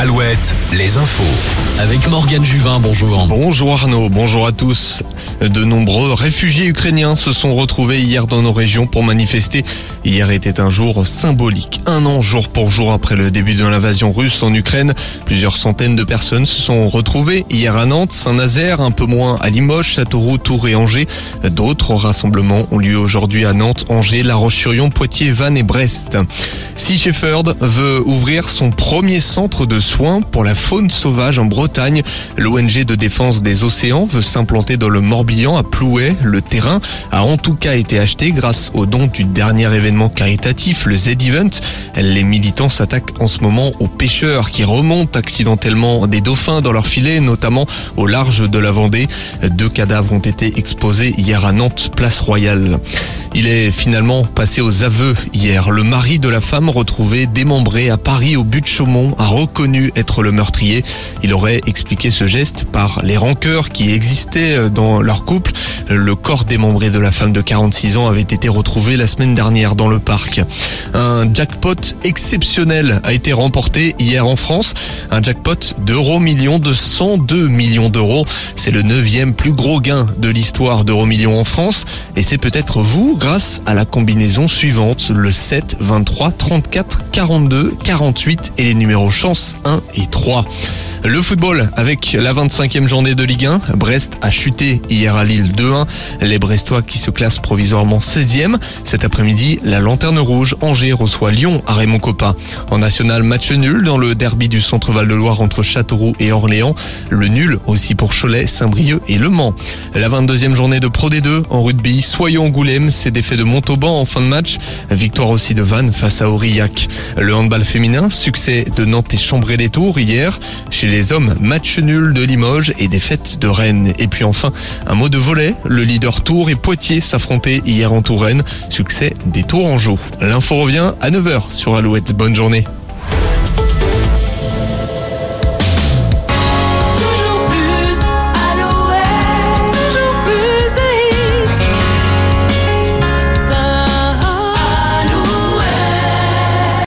Alouette, les infos. Avec Morgane Juvin, bonjour. Bonjour Arnaud, bonjour à tous. De nombreux réfugiés ukrainiens se sont retrouvés hier dans nos régions pour manifester. Hier était un jour symbolique. Un an jour pour jour après le début de l'invasion russe en Ukraine. Plusieurs centaines de personnes se sont retrouvées hier à Nantes, Saint-Nazaire, un peu moins à Limoges, Châteauroux, Tours et Angers. D'autres rassemblements ont lieu aujourd'hui à Nantes, Angers, La Roche-sur-Yon, Poitiers, Vannes et Brest. Sea Shepherd veut ouvrir son premier centre de soins pour la faune sauvage en Bretagne. L'ONG de défense des océans veut s'implanter dans le Morbihan à Plouet. Le terrain a en tout cas été acheté grâce au don du dernier événement caritatif, le Z-Event. Les militants s'attaquent en ce moment aux pêcheurs qui remontent accidentellement des dauphins dans leur filet, notamment au large de la Vendée. Deux cadavres ont été exposés hier à Nantes, place Royale. Il est finalement passé aux aveux hier. Le mari de la femme retrouvée démembrée à Paris au but de Chaumont a reconnu être le meurtrier. Il aurait expliqué ce geste par les rancœurs qui existaient dans leur couple. Le corps démembré de la femme de 46 ans avait été retrouvé la semaine dernière dans le parc. Un jackpot exceptionnel a été remporté hier en France. Un jackpot d'euros millions de 102 millions d'euros. C'est le neuvième plus gros gain de l'histoire d'euros millions en France. Et c'est peut-être vous grâce à la combinaison suivante, le 7, 23, 34, 42, 48 et les numéros chance 1 et 3. Le football avec la 25e journée de Ligue 1. Brest a chuté hier à Lille 2-1. Les Brestois qui se classent provisoirement 16e. Cet après-midi, la Lanterne Rouge Angers reçoit Lyon à Raymond Coppa. En national, match nul dans le derby du centre Val-de-Loire entre Châteauroux et Orléans. Le nul aussi pour Cholet, Saint-Brieuc et Le Mans. La 22e journée de Pro D2 en rugby. Soyons Angoulême, c'est défait de Montauban en fin de match. Victoire aussi de Vannes face à Aurillac. Le handball féminin, succès de Nantes et Chambray-les-Tours hier. Les hommes, match nul de Limoges et défaite de Rennes. Et puis enfin, un mot de volet. Le leader Tours et Poitiers s'affrontaient hier en Touraine. Succès des Tourangeaux. L'info revient à 9h sur Alouette. Bonne journée.